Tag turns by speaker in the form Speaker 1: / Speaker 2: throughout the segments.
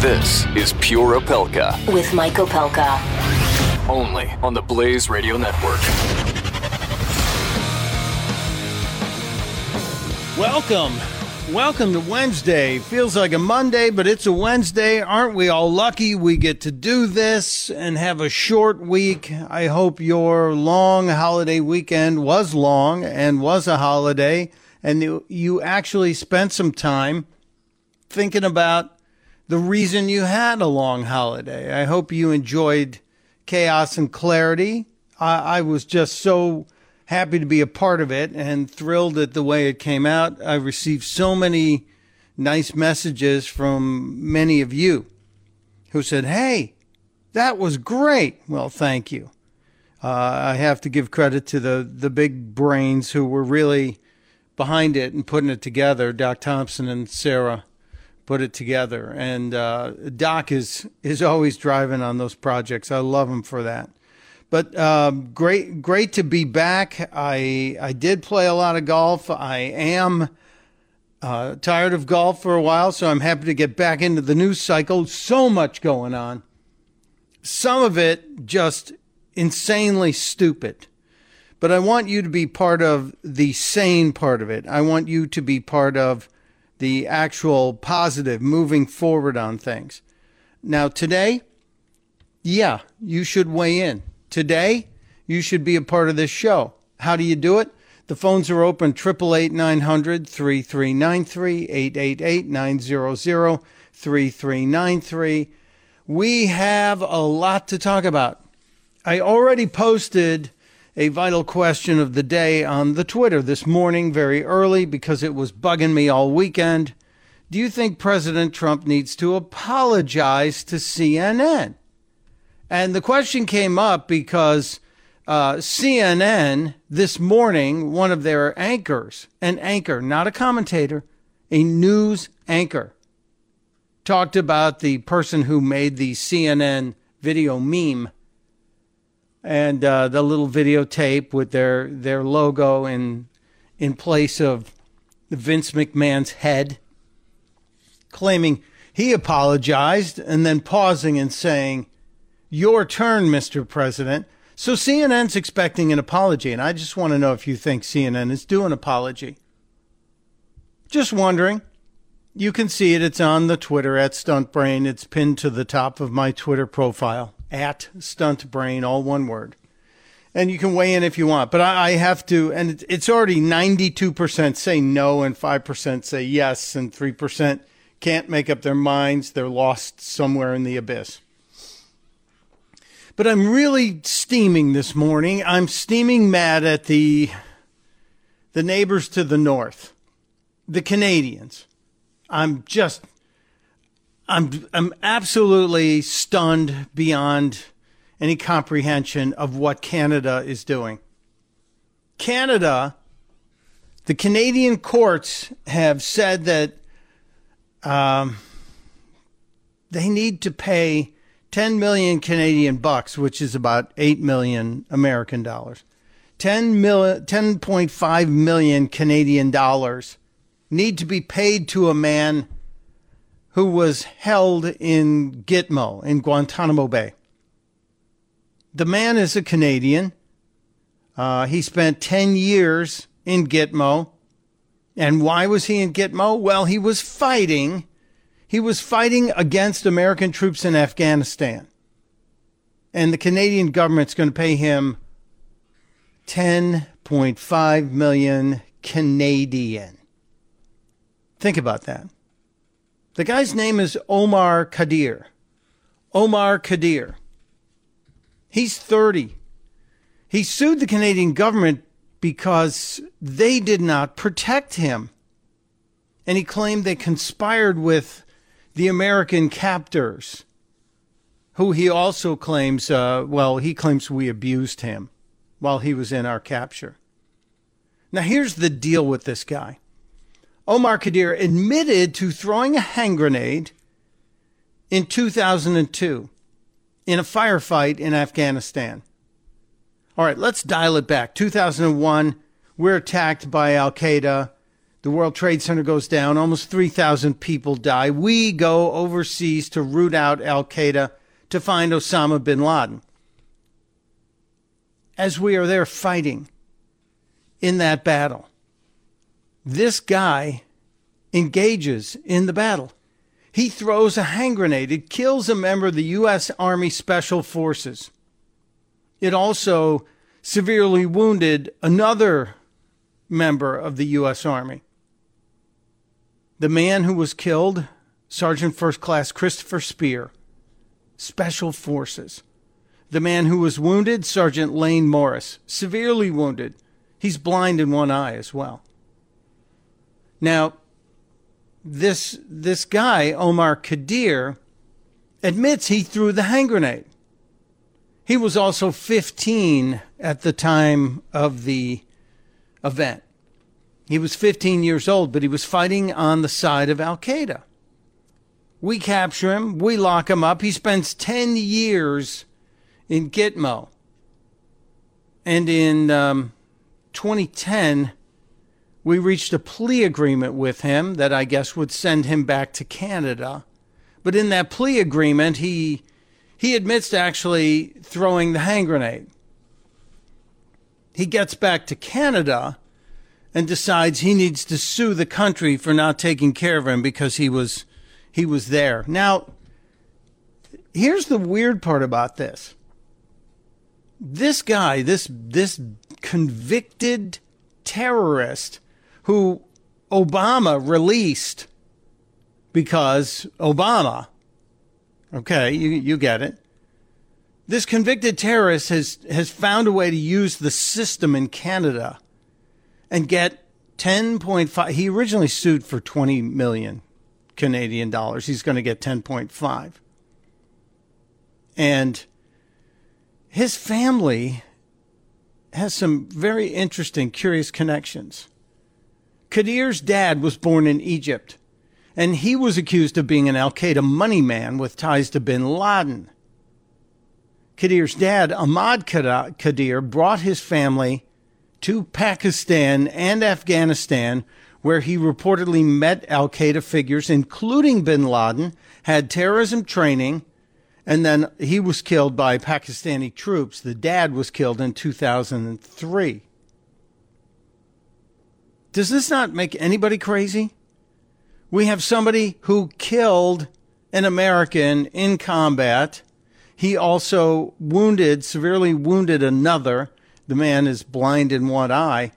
Speaker 1: This is Pure Opelka,
Speaker 2: with Mike Opelka.
Speaker 1: only on the Blaze Radio Network.
Speaker 3: Welcome. Welcome to Wednesday. Feels like a Monday, but it's a Wednesday. Aren't we all lucky we get to do this and have a short week? I hope your long holiday weekend was long and was a holiday, and you, actually spent some time thinking about the reason you had a long holiday. I hope you enjoyed chaos and clarity. I, I was just so happy to be a part of it and thrilled at the way it came out. I received so many nice messages from many of you who said, Hey, that was great. Well, thank you. Uh, I have to give credit to the, the big brains who were really behind it and putting it together. Doc Thompson and Sarah put it together. And uh, Doc is, is always driving on those projects. I love him for that. But um, great, great to be back. I I did play a lot of golf. I am uh, tired of golf for a while, so I'm happy to get back into the news cycle. So much going on. Some of it just insanely stupid. But I want you to be part of the sane part of it. I want you to be part of the actual positive, moving forward on things. Now, today, yeah, you should weigh in. Today, you should be a part of this show. How do you do it? The phones are open 888 900 3393 888 900 3393. We have a lot to talk about. I already posted a vital question of the day on the Twitter this morning, very early, because it was bugging me all weekend. Do you think President Trump needs to apologize to CNN? And the question came up because uh, CNN this morning, one of their anchors, an anchor, not a commentator, a news anchor, talked about the person who made the CNN video meme and uh, the little videotape with their their logo in in place of Vince McMahon's head, claiming he apologized and then pausing and saying, "Your turn, Mr. President." So CNN's expecting an apology, and I just want to know if you think CNN is due an apology. Just wondering. You can see it. It's on the Twitter at StuntBrain. It's pinned to the top of my Twitter profile at Stunt Brain, all one word. And you can weigh in if you want, but I, I have to, and it's already 92% say no and 5% say yes, and 3% can't make up their minds. They're lost somewhere in the abyss. But I'm really steaming this morning. I'm steaming mad at the the neighbors to the north, the Canadians. I'm just I'm I'm absolutely stunned beyond any comprehension of what Canada is doing. Canada, the Canadian courts have said that um, they need to pay 10 million Canadian bucks, which is about 8 million American dollars. 10 mil- 10.5 million Canadian dollars need to be paid to a man who was held in Gitmo in Guantanamo Bay. The man is a Canadian. Uh, he spent 10 years in Gitmo. And why was he in Gitmo? Well, he was fighting. He was fighting against American troops in Afghanistan. And the Canadian government's going to pay him 10.5 million Canadian. Think about that. The guy's name is Omar Khadr. Omar Khadr. He's 30. He sued the Canadian government because they did not protect him. And he claimed they conspired with the American captors, who he also claims, uh, well, he claims we abused him while he was in our capture. Now, here's the deal with this guy. Omar Khadr admitted to throwing a hand grenade in 2002 in a firefight in Afghanistan. All right, let's dial it back. 2001, we're attacked by Al Qaeda. The World Trade Center goes down. Almost 3,000 people die. We go overseas to root out Al Qaeda to find Osama bin Laden. As we are there fighting in that battle, this guy engages in the battle. He throws a hand grenade. It kills a member of the U.S. Army Special Forces. It also severely wounded another member of the U.S. Army. The man who was killed, Sergeant First Class Christopher Speer, Special Forces. The man who was wounded, Sergeant Layne Morris, severely wounded. He's blind in one eye as well. Now, this this guy, Omar Khadr, admits he threw the hand grenade. He was also 15 at the time of the event. He was 15 years old, but he was fighting on the side of Al Qaeda. We capture him, we lock him up. He spends 10 years in Gitmo. And in um, 2010, we reached a plea agreement with him that I guess would send him back to Canada. But in that plea agreement, he he admits to actually throwing the hand grenade. He gets back to Canada and decides he needs to sue the country for not taking care of him because he was he was there. Now, here's the weird part about this. This guy, this this convicted terrorist who Obama released because Obama, okay, you, you get it. This convicted terrorist has, has found a way to use the system in Canada and get 10.5. He originally sued for 20 million Canadian dollars. He's going to get 10.5. And his family has some very interesting, curious connections. Khadr's dad was born in Egypt, and he was accused of being an Al Qaeda money man with ties to bin Laden. Khadr's dad, Ahmad Khadr, brought his family to Pakistan and Afghanistan, where he reportedly met Al Qaeda figures, including bin Laden, had terrorism training, and then he was killed by Pakistani troops. The dad was killed in 2003. Does this not make anybody crazy? We have somebody who killed an American in combat. He also wounded, severely wounded another. The man is blind in one eye.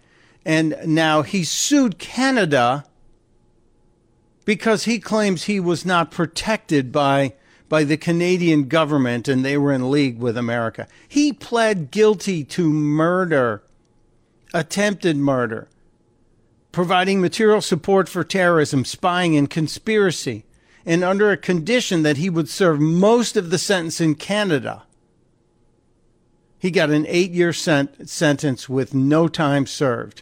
Speaker 3: And now he sued Canada because he claims he was not protected by, by the Canadian government and they were in league with America. He pled guilty to murder, attempted murder providing material support for terrorism, spying, and conspiracy, and under a condition that he would serve most of the sentence in Canada. He got an eight year sent- sentence with no time served.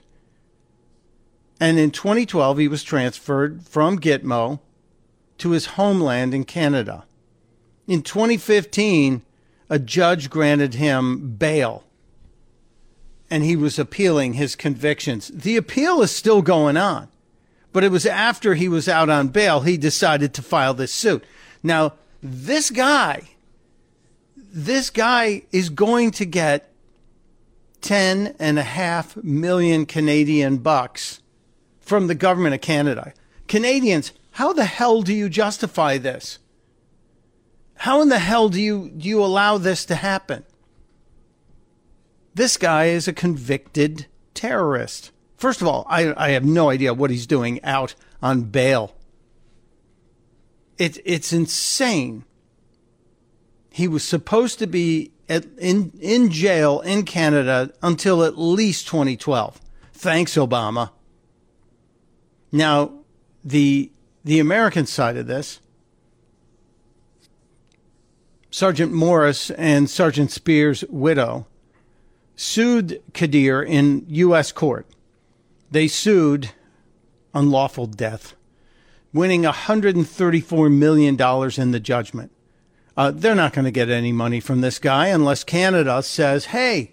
Speaker 3: And in 2012, he was transferred from Gitmo to his homeland in Canada. In 2015, a judge granted him bail and he was appealing his convictions. The appeal is still going on, but it was after he was out on bail he decided to file this suit. Now, this guy, this guy is going to get ten and a half million Canadian bucks from the government of Canada. Canadians, how the hell do you justify this? How in the hell do you do you allow this to happen? This guy is a convicted terrorist. First of all, I, I have no idea what he's doing out on bail. It, it's insane. He was supposed to be at, in, in jail in Canada until at least 2012. Thanks, Obama. Now, the, the American side of this, Sergeant Morris and Sergeant Speers' widow sued Khadr in U.S. court. They sued unlawful death, winning $134 million in the judgment. Uh, they're not going to get any money from this guy unless Canada says, hey,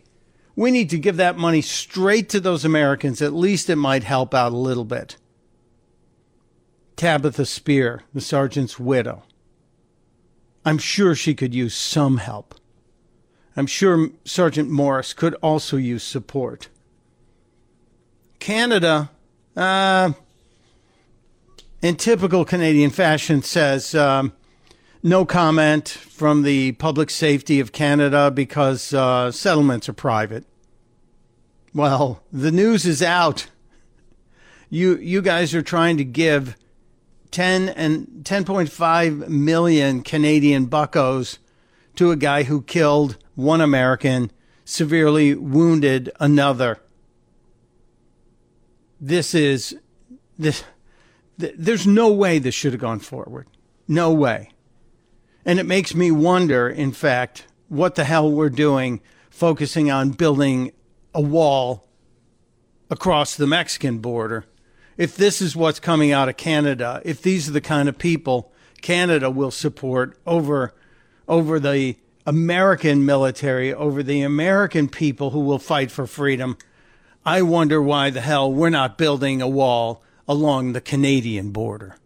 Speaker 3: we need to give that money straight to those Americans. At least it might help out a little bit. Tabitha Speer, the sergeant's widow. I'm sure she could use some help. I'm sure Sergeant Morris could also use support. Canada, uh, in typical Canadian fashion, says um, no comment from the public safety of Canada because uh, settlements are private. Well, the news is out. You you guys are trying to give 10 and 10.5 million Canadian buckos to a guy who killed one American, severely wounded another. This is this th- there's no way this should have gone forward. No way. And it makes me wonder, in fact, what the hell we're doing focusing on building a wall across the Mexican border. If this is what's coming out of Canada, if these are the kind of people Canada will support over over the American military, over the American people who will fight for freedom, I wonder why the hell we're not building a wall along the Canadian border.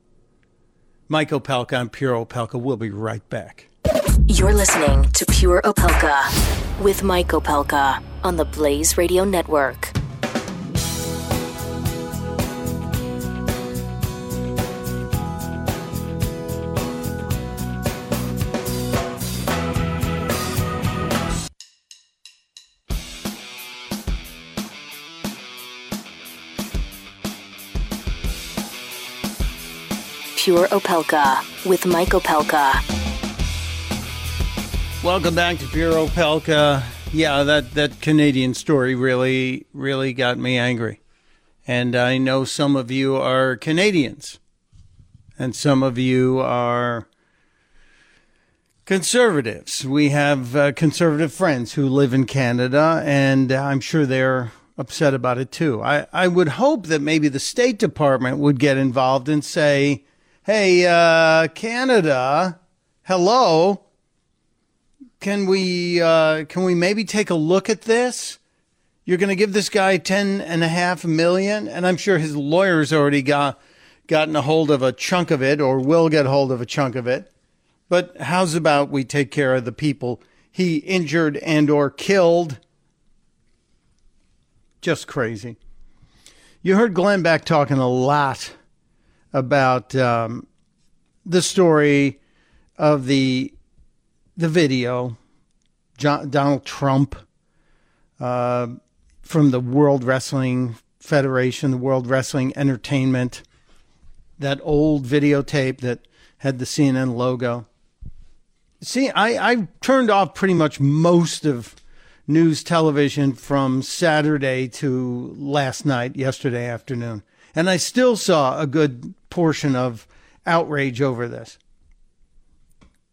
Speaker 3: Mike Opelka and Pure Opelka. We'll be right back.
Speaker 2: You're listening to Pure Opelka with Mike Opelka on the Blaze Radio Network. Pure Opelka with Mike Opelka.
Speaker 3: Welcome back to Pure Opelka. Yeah, that, that Canadian story really, really got me angry. And I know some of you are Canadians, and some of you are conservatives. We have uh, conservative friends who live in Canada, and I'm sure they're upset about it too. I, I would hope that maybe the State Department would get involved and say, hey, uh, Canada, hello. Can we uh, can we maybe take a look at this? You're going to give this guy ten and a half million, and I'm sure his lawyers already got gotten a hold of a chunk of it, or will get hold of a chunk of it. But how's about we take care of the people he injured and or killed? Just crazy. You heard Glenn Beck talking a lot about um, the story of the the video, John, Donald Trump uh, from the World Wrestling Federation, the World Wrestling Entertainment, that old videotape that had the CNN logo. See, I, I turned off pretty much most of news television from Saturday to last night, yesterday afternoon. And I still saw a good portion of outrage over this.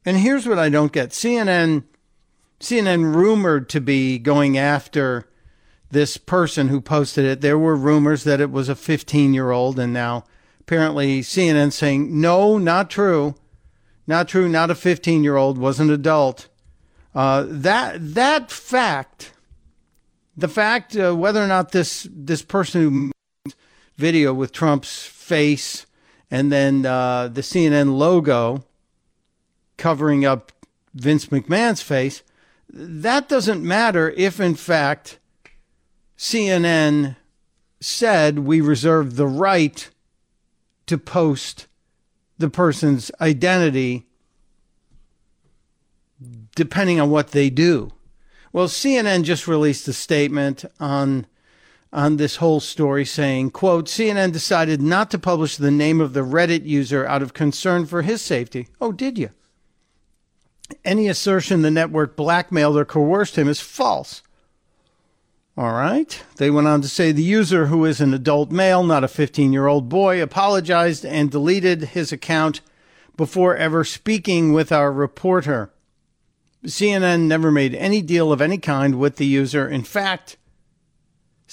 Speaker 3: And here's what I don't get. CNN CNN rumored to be going after this person who posted it. There were rumors that it was a 15-year-old and now apparently CNN saying, "No, not true. Not true. Not a 15-year-old, was an adult." Uh, that that fact, the fact uh, whether or not this this person who video with Trump's face and then uh, the CNN logo covering up Vince McMahon's face, that doesn't matter if, in fact, CNN said we reserve the right to post the person's identity depending on what they do. Well, CNN just released a statement on on this whole story saying, quote, CNN decided not to publish the name of the Reddit user out of concern for his safety. Oh, did you? Any assertion the network blackmailed or coerced him is false. All right. They went on to say the user, who is an adult male, not a 15 year old boy, apologized and deleted his account before ever speaking with our reporter. CNN never made any deal of any kind with the user. In fact,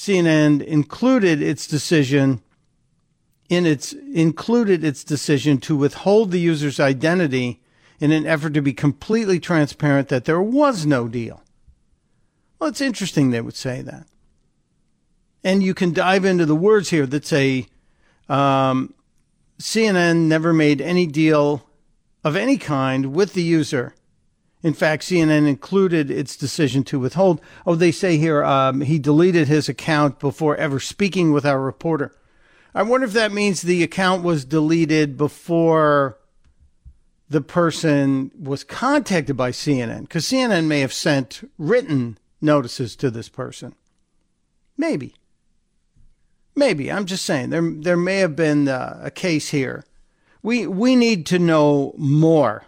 Speaker 3: CNN included its decision in its included its decision to withhold the user's identity in an effort to be completely transparent that there was no deal. Well, it's interesting they would say that. And you can dive into the words here that say um, CNN never made any deal of any kind with the user. In fact, CNN included its decision to withhold. Oh, they say here um, he deleted his account before ever speaking with our reporter. I wonder if that means the account was deleted before the person was contacted by CNN, because CNN may have sent written notices to this person. Maybe. Maybe. I'm just saying there there may have been uh, a case here. We we need to know more.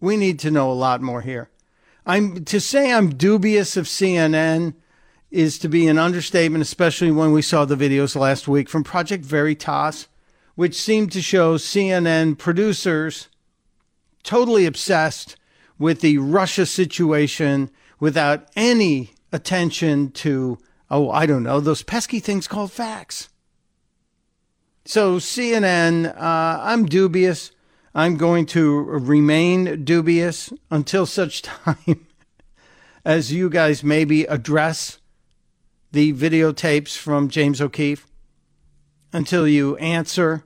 Speaker 3: We need to know a lot more here. I'm to say I'm dubious of CNN is to be an understatement, especially when we saw the videos last week from Project Veritas, which seemed to show CNN producers totally obsessed with the Russia situation without any attention to, oh, I don't know, those pesky things called facts. So, CNN, uh, I'm dubious. I'm going to remain dubious until such time as you guys maybe address the videotapes from James O'Keefe, until you answer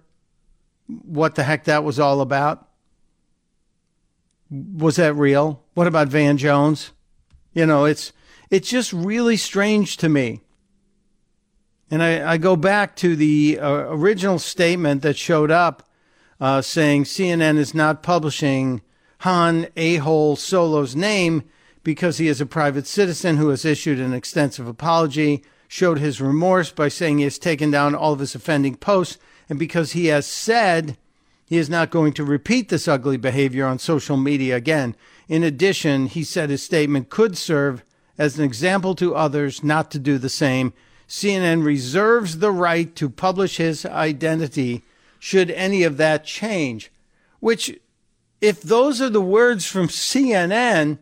Speaker 3: what the heck that was all about. Was that real? What about Van Jones? You know, it's it's just really strange to me. And I, I go back to the uh, original statement that showed up uh, saying CNN is not publishing Han A-hole Solo's name because he is a private citizen who has issued an extensive apology, showed his remorse by saying he has taken down all of his offending posts, and because he has said he is not going to repeat this ugly behavior on social media again. In addition, he said his statement could serve as an example to others not to do the same. CNN reserves the right to publish his identity should any of that change. Which, if those are the words from CNN,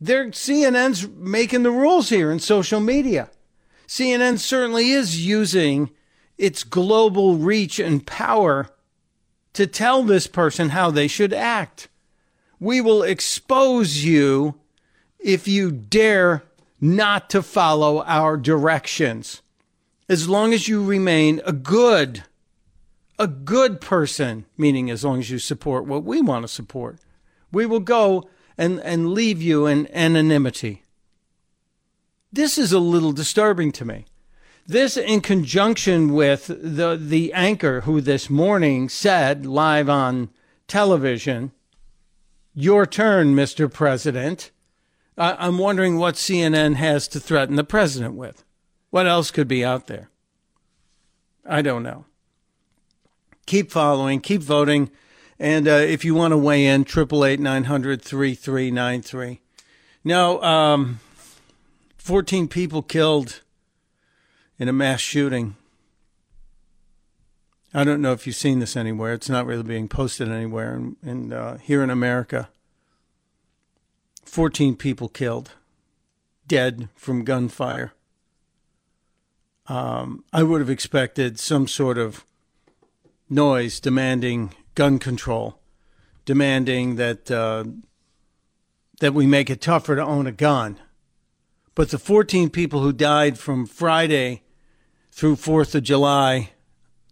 Speaker 3: they're CNN's making the rules here in social media. CNN certainly is using its global reach and power to tell this person how they should act. We will expose you if you dare not to follow our directions. As long as you remain a good, a good person, meaning as long as you support what we want to support, we will go and, and leave you in anonymity. This is a little disturbing to me. This, in conjunction with the the anchor who this morning said live on television, "Your turn, Mr. President." Uh, I'm wondering what CNN has to threaten the president with. What else could be out there? I don't know. Keep following, keep voting, and uh, if you want to weigh in, triple eight nine hundred three three nine three. Now, um, fourteen people killed in a mass shooting. I don't know if you've seen this anywhere. It's not really being posted anywhere. And uh, here in America, 14 people killed, dead from gunfire. Um, I would have expected some sort of noise demanding gun control, demanding that uh, that we make it tougher to own a gun. But the 14 people who died from Friday through 4th of July,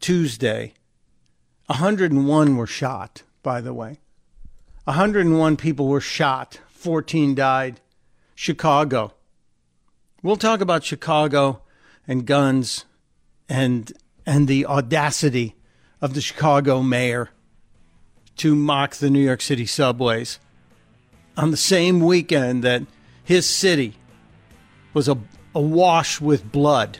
Speaker 3: Tuesday, 101 were shot, by the way. 101 people were shot, 14 died. Chicago. We'll talk about Chicago and guns and and the audacity of the Chicago mayor to mock the New York City subways on the same weekend that his city was a, awash with blood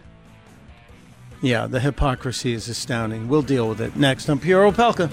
Speaker 3: yeah, the hypocrisy is astounding. We'll deal with it next on Pure Opelka.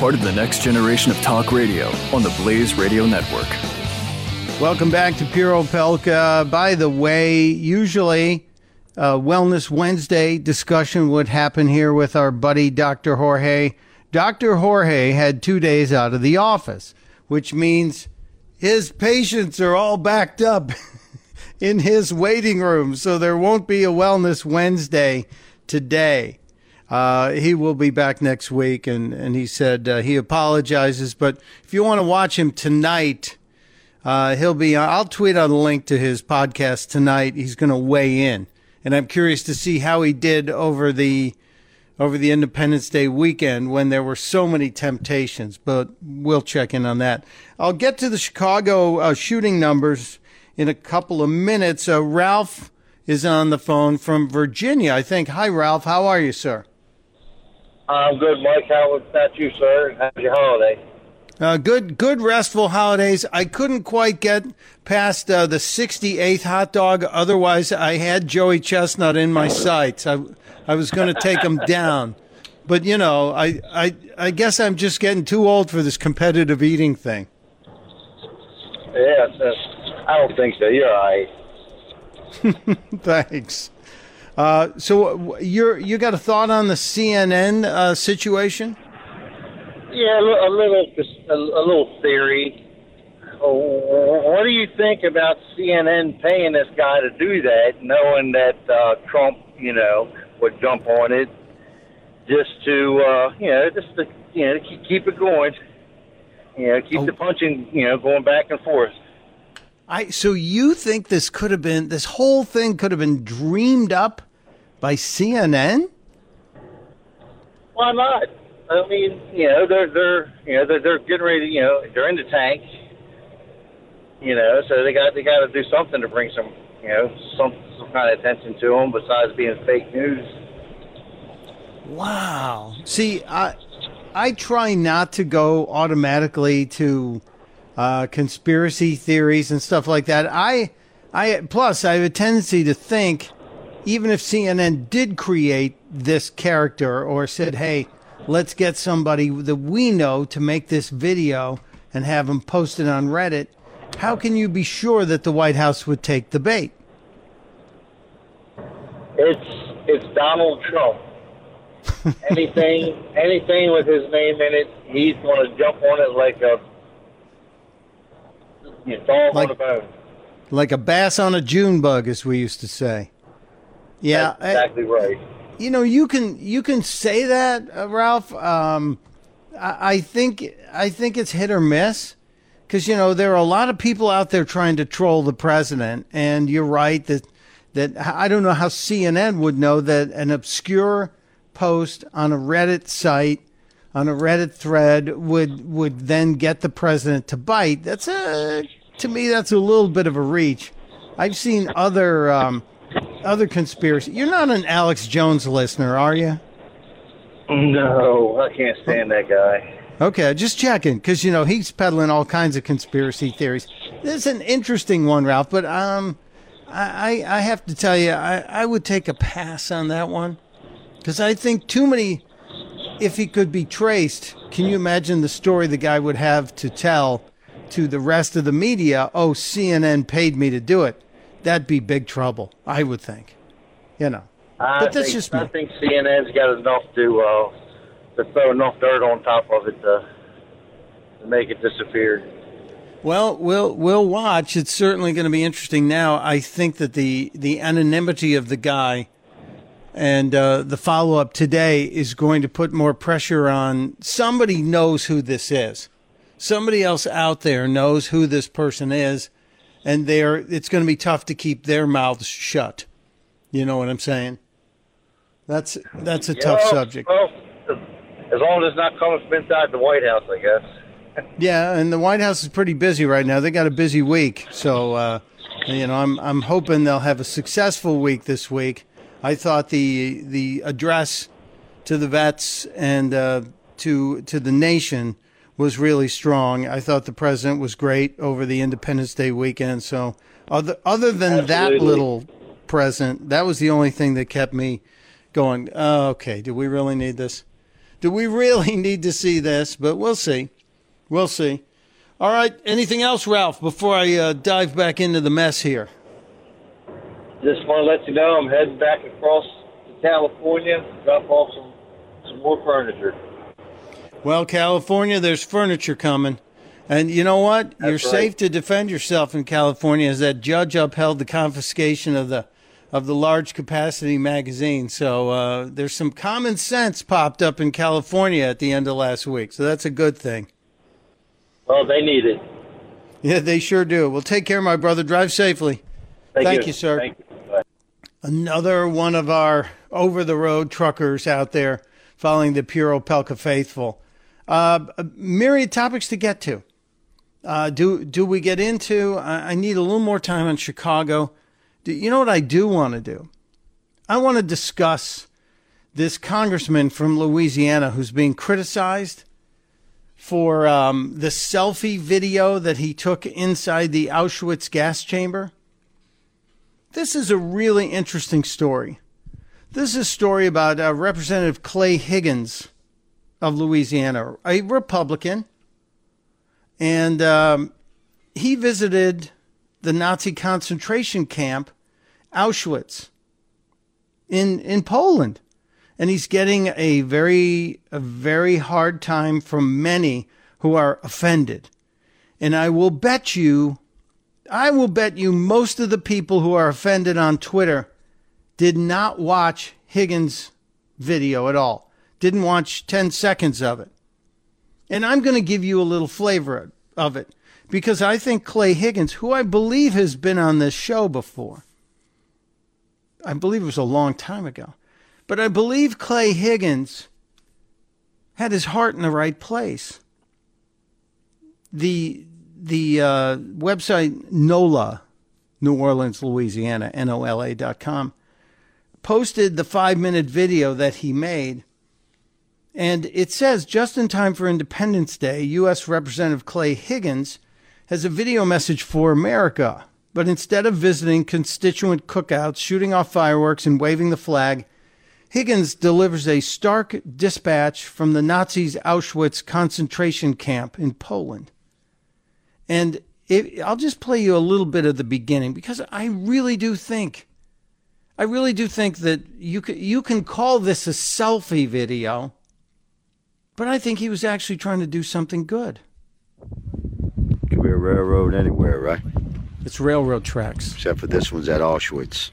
Speaker 1: Part of the next generation of talk radio on the Blaze Radio Network.
Speaker 3: Welcome back to Pure Opelka. By the way, usually uh, Wellness Wednesday discussion would happen here with our buddy Dr. Jorge. Dr. Jorge had two days out of the office, which means his patients are all backed up in his waiting room, so there won't be a Wellness Wednesday today. Uh, he will be back next week, and, and he said uh, he apologizes. But if you want to watch him tonight, uh, he'll be. I'll tweet out a link to his podcast tonight. He's going to weigh in, and I'm curious to see how he did over the over the Independence Day weekend when there were so many temptations. But we'll check in on that. I'll get to the Chicago uh, shooting numbers in a couple of minutes. Uh, Ralph is on the phone from Virginia, I think. Hi, Ralph. How are you, sir?
Speaker 4: I'm good, Mike. How about you, sir? How's your holiday?
Speaker 3: Uh, good, good restful holidays. I couldn't quite get past uh, the 68th hot dog. Otherwise, I had Joey Chestnut in my sights. I, I was going to take him down, but you know, I, I, I guess I'm just getting too old for this competitive eating thing.
Speaker 4: Yes, uh, I don't think so. You're all right.
Speaker 3: Thanks. Uh, so you're you got a thought on the CNN uh, situation?
Speaker 4: Yeah, a little, a little, just a, a little theory. Oh, What do you think about CNN paying this guy to do that, knowing that uh, Trump, you know, would jump on it just to, uh, you know, just to, you know, to keep, keep it going. You know, keep
Speaker 3: Oh.
Speaker 4: the punching, you know, going back and forth.
Speaker 3: I so you think this could have been this whole thing could have been dreamed up by CNN?
Speaker 4: Why not? I mean, you know, they're they're you know they're they're getting ready. You know, they're in the tank. You know, so they got they got to do something to bring some you know some some kind of attention to them besides being fake news.
Speaker 3: Wow. See, I I try not to go automatically to uh, conspiracy theories and stuff like that. I I plus I have a tendency to think even if CNN did create this character or said, "Hey, let's get somebody that we know to make this video and have them posted on Reddit," how can you be sure that the White House would take the bait?
Speaker 4: It's it's Donald Trump. anything anything with his name in it, he's going to jump on it like a know, dog
Speaker 3: Like-
Speaker 4: on a bone.
Speaker 3: Like a bass on a June bug, as we used to say. Yeah,
Speaker 4: That's exactly right.
Speaker 3: you know you can you can say that uh, ralph um I, I think i think it's hit or miss because you know there are a lot of people out there trying to troll the president and you're right that that i don't know how cnn would know that an obscure post on a reddit site on a reddit thread would would then get the president to bite that's a to me that's a little bit of a reach i've seen other um other conspiracy. You're not an Alex Jones listener, are you?
Speaker 4: No, I can't stand that guy.
Speaker 3: Okay, just checking because you know he's peddling all kinds of conspiracy theories. This is an interesting one, Ralph, but um, I I, have to tell you, I, I would take a pass on that one because I think too many. If he could be traced, can you imagine the story the guy would have to tell to the rest of the media? Oh, CNN paid me to do it. That'd be big trouble, I would think. You know.
Speaker 4: I
Speaker 3: But that's
Speaker 4: think,
Speaker 3: just
Speaker 4: I think CNN's got enough to uh, to throw enough dirt on top of it to, to make it disappear.
Speaker 3: Well, we'll we'll watch. It's certainly going to be interesting. Now, I think that the the anonymity of the guy and uh, the follow up today is going to put more pressure on somebody knows who this is. Somebody else out there knows who this person is, and they're it's going to be tough to keep their mouths shut. You know what I'm saying? That's that's a tough subject.
Speaker 4: Well, as long as it's not coming from inside the White House, I guess.
Speaker 3: Yeah, and the White House is pretty busy right now. They got a busy week, so uh, you know, I'm I'm hoping they'll have a successful week this week. I thought the the address to the vets and uh, to to the nation was really strong. I thought the president was great over the Independence Day weekend. So other other than that little present, that was the only thing that kept me going. Oh, okay, do we really need this? Do we really need to see this? But we'll see. We'll see. All right. Anything else, Ralph, before I uh, dive back into the mess here?
Speaker 4: Just want to let you know I'm heading back across to California, to drop off some some more furniture.
Speaker 3: Well, California, there's furniture coming. And you know what? You're
Speaker 4: right.
Speaker 3: safe to defend yourself in California as that judge upheld the confiscation of the of the large capacity magazine. So uh, there's some common sense popped up in California at the end of last week. So that's a good thing.
Speaker 4: Oh, they need it.
Speaker 3: Yeah, they sure do. Well, take care, my brother. Drive safely. Thank you, sir.
Speaker 4: Thank you.
Speaker 3: Another one of our over the road truckers out there following the Pure Opelka faithful. Uh, myriad topics to get to. Uh, do do we get into? I, I need a little more time on Chicago. Do, you know what I do want to do? I want to discuss this congressman from Louisiana who's being criticized for um, the selfie video that he took inside the Auschwitz gas chamber. This is a really interesting story. This is a story about uh, Representative Clay Higgins of Louisiana, a Republican, and um, he visited the Nazi concentration camp, Auschwitz, in in Poland, and he's getting a very a very hard time from many who are offended, and I will bet you, I will bet you, most of the people who are offended on Twitter did not watch Higgins' video at all. Didn't watch 10 seconds of it. And I'm going to give you a little flavor of it because I think Clay Higgins, who I believe has been on this show before, I believe it was a long time ago, but I believe Clay Higgins had his heart in the right place. The the uh, website NOLA, New Orleans, Louisiana, N O L A dot com, posted the five minute video that he made. And it says, just in time for Independence Day, U.S. Representative Clay Higgins has a video message for America. But instead of visiting constituent cookouts, shooting off fireworks, and waving the flag, Higgins delivers a stark dispatch from the Nazis' Auschwitz concentration camp in Poland. And it, I'll just play you a little bit of the beginning because I really do think I really do think that you can, you can call this a selfie video, but I think he was actually trying to do something good.
Speaker 5: Could be a railroad anywhere, right?
Speaker 3: It's railroad tracks.
Speaker 5: Except for this one's at Auschwitz,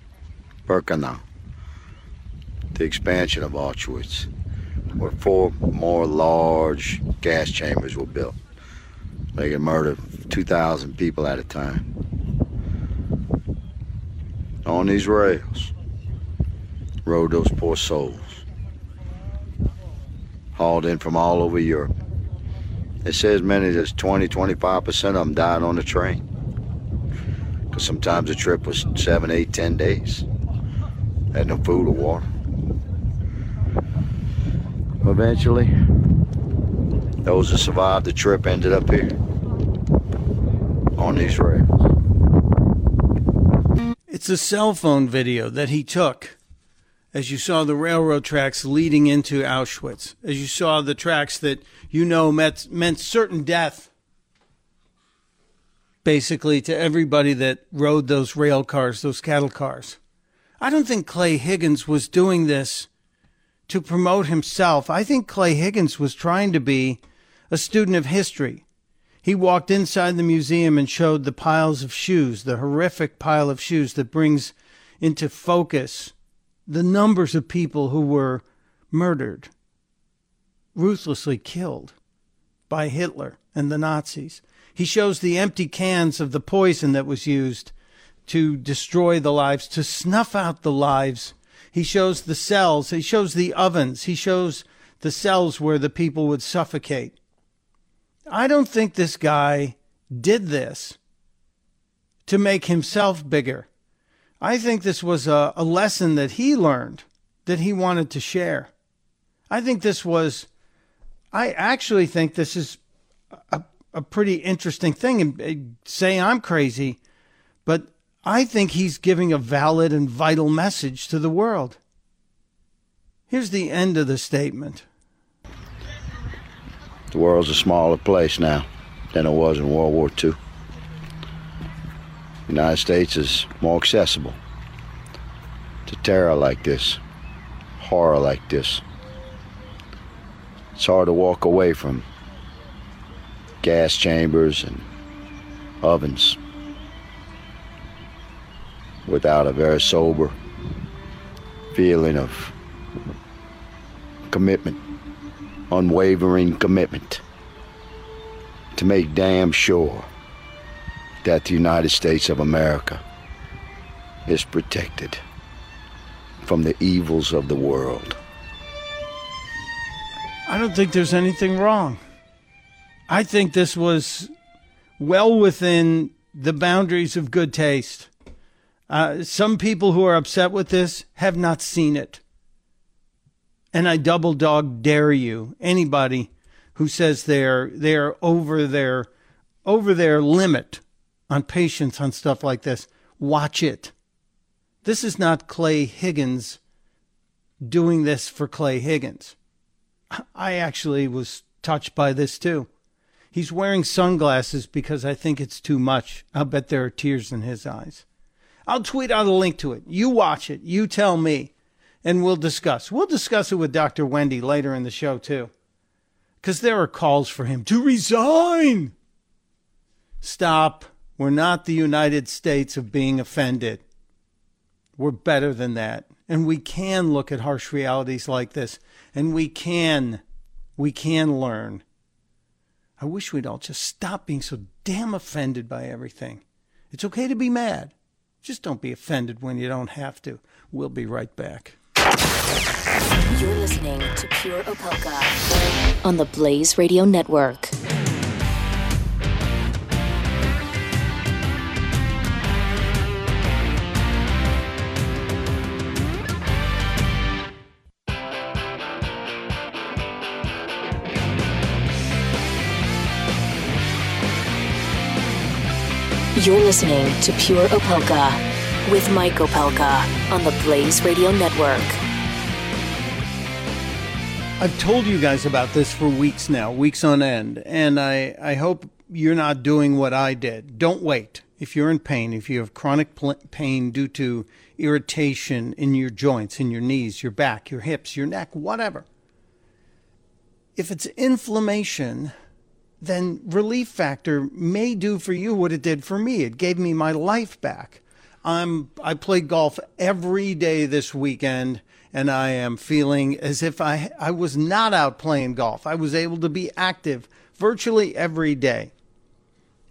Speaker 5: Birkenau. The expansion of Auschwitz, where four more large gas chambers were built. They could murder 2,000 people at a time. On these rails rode those poor souls, hauled in from all over Europe. They say as many as 20, 25% of them died on the train. Because sometimes the trip was seven, eight, ten days. Had no food or water. Eventually, those that survived the trip ended up here on these rails.
Speaker 3: It's a cell phone video that he took as you saw the railroad tracks leading into Auschwitz, as you saw the tracks that you know meant, meant certain death, basically, to everybody that rode those rail cars, those cattle cars. I don't think Clay Higgins was doing this to promote himself. I think Clay Higgins was trying to be a student of history. He walked inside the museum and showed the piles of shoes, the horrific pile of shoes that brings into focus the numbers of people who were murdered, ruthlessly killed by Hitler and the Nazis. He shows the empty cans of the poison that was used to destroy the lives, to snuff out the lives. He shows the cells, he shows the ovens, he shows the cells where the people would suffocate. I don't think this guy did this to make himself bigger. I think this was a, a lesson that he learned that he wanted to share. I think this was, I actually think this is a, a pretty interesting thing. And say I'm crazy, but I think he's giving a valid and vital message to the world. Here's the end of the statement.
Speaker 5: The world's a smaller place now than it was in World War II. The United States is more accessible to terror like this, horror like this. It's hard to walk away from gas chambers and ovens without a very sober feeling of commitment, unwavering commitment to make damn sure that the United States of America is protected from the evils of the world.
Speaker 3: I don't think there's anything wrong. I think this was well within the boundaries of good taste. Uh, some people who are upset with this have not seen it. And I double dog dare you, anybody who says they're they're over their over their limit on patience on stuff like this, watch it. This is not Clay Higgins doing this for Clay Higgins. I actually was touched by this too. He's wearing sunglasses because I think it's too much. I'll bet there are tears in his eyes. I'll tweet out a link to it. You watch it. You tell me. And we'll discuss. We'll discuss it with Dr. Wendy later in the show, too. Because there are calls for him to resign. Stop. We're not the United States of being offended. We're better than that. And we can look at harsh realities like this. And we can, we can learn. I wish we'd all just stop being so damn offended by everything. It's okay to be mad. Just don't be offended when you don't have to. We'll be right back.
Speaker 2: You're listening to Pure Opelka on the Blaze Radio Network. You're listening to Pure Opelka with Mike Opelka on the Blaze Radio Network.
Speaker 3: I've told you guys about this for weeks now, weeks on end, and I, I hope you're not doing what I did. Don't wait. If you're in pain, if you have chronic pain due to irritation in your joints, in your knees, your back, your hips, your neck, whatever, if it's inflammation, then Relief Factor may do for you what it did for me. It gave me my life back. I'm I played golf every day this weekend and I am feeling as if I I was not out playing golf. I was able to be active virtually every day.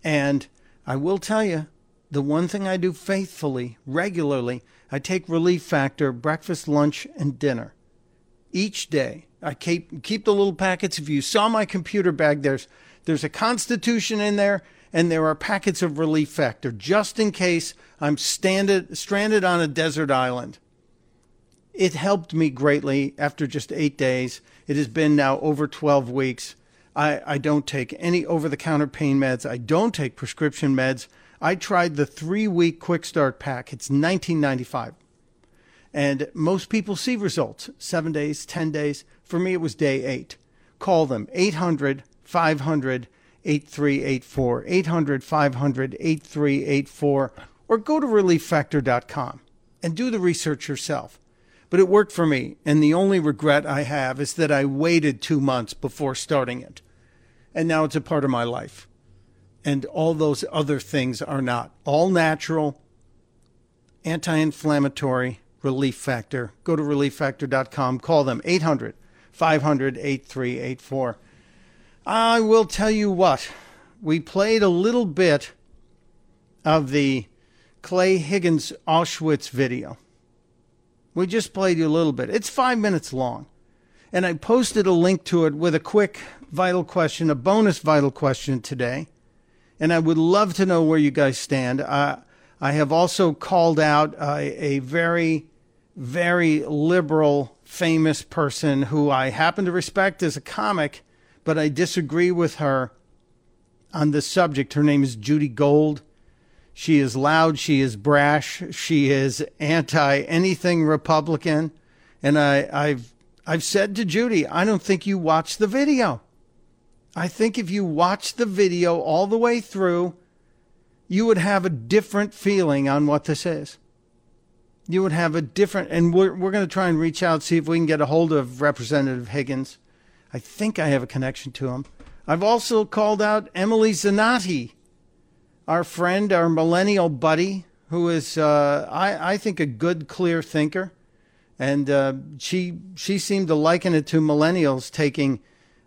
Speaker 3: And I will tell you, the one thing I do faithfully, regularly, I take Relief Factor breakfast, lunch, and dinner each day. I keep keep the little packets. If you saw my computer bag, there's there's a Constitution in there, and there are packets of Relief Factor just in case I'm standed, stranded on a desert island. It helped me greatly after just eight days. It has been now over 12 weeks. I, I don't take any over the counter pain meds. I don't take prescription meds. I tried the three week quick start pack. It's 1995. And most people see results seven days, 10 days. For me, it was day eight. Call them 800 500 8384, 800 500 8384, or go to relieffactor.com and do the research yourself. But it worked for me, and the only regret I have is that I waited two months before starting it. And now it's a part of my life. And all those other things are not. All natural, anti inflammatory, relief factor. Go to relieffactor.com, call them 800 500 8384. I will tell you what, we played a little bit of the Clay Higgins Auschwitz video. We just played you a little bit. It's five minutes long. And I posted a link to it with a quick vital question, a bonus vital question today. And I would love to know where you guys stand. Uh, I have also called out uh, a very, very liberal, famous person who I happen to respect as a comic but I disagree with her on this subject. Her name is Judy Gold. She is loud. She is brash. She is anti anything Republican. And I, I've, I've said to Judy, I don't think you watched the video. I think if you watch the video all the way through, you would have a different feeling on what this is. You would have a different, and we're, we're going to try and reach out, see if we can get a hold of Representative Higgins. I think I have a connection to him. I've also called out Emily Zanotti, our friend, our millennial buddy, who is, uh, I, I think, a good, clear thinker. And uh, she, she seemed to liken it to millennials taking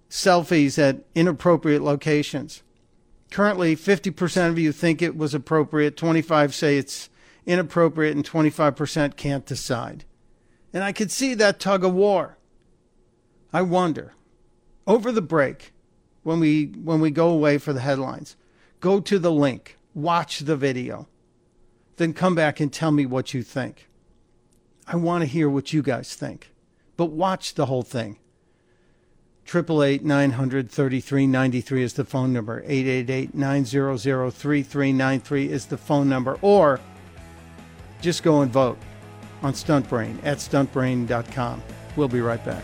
Speaker 3: selfies at inappropriate locations. Currently, 50% of you think it was appropriate, 25 say it's inappropriate, and 25% can't decide. And I could see that tug of war. I wonder, over the break, when we when we go away for the headlines, go to the link, watch the video, then come back and tell me what you think. I want to hear what you guys think. But watch the whole thing. 888 900 3393 is the phone number. 888 900 3393 is the phone number. Or just go and vote on Stuntbrain at stuntbrain.com. We'll be right back.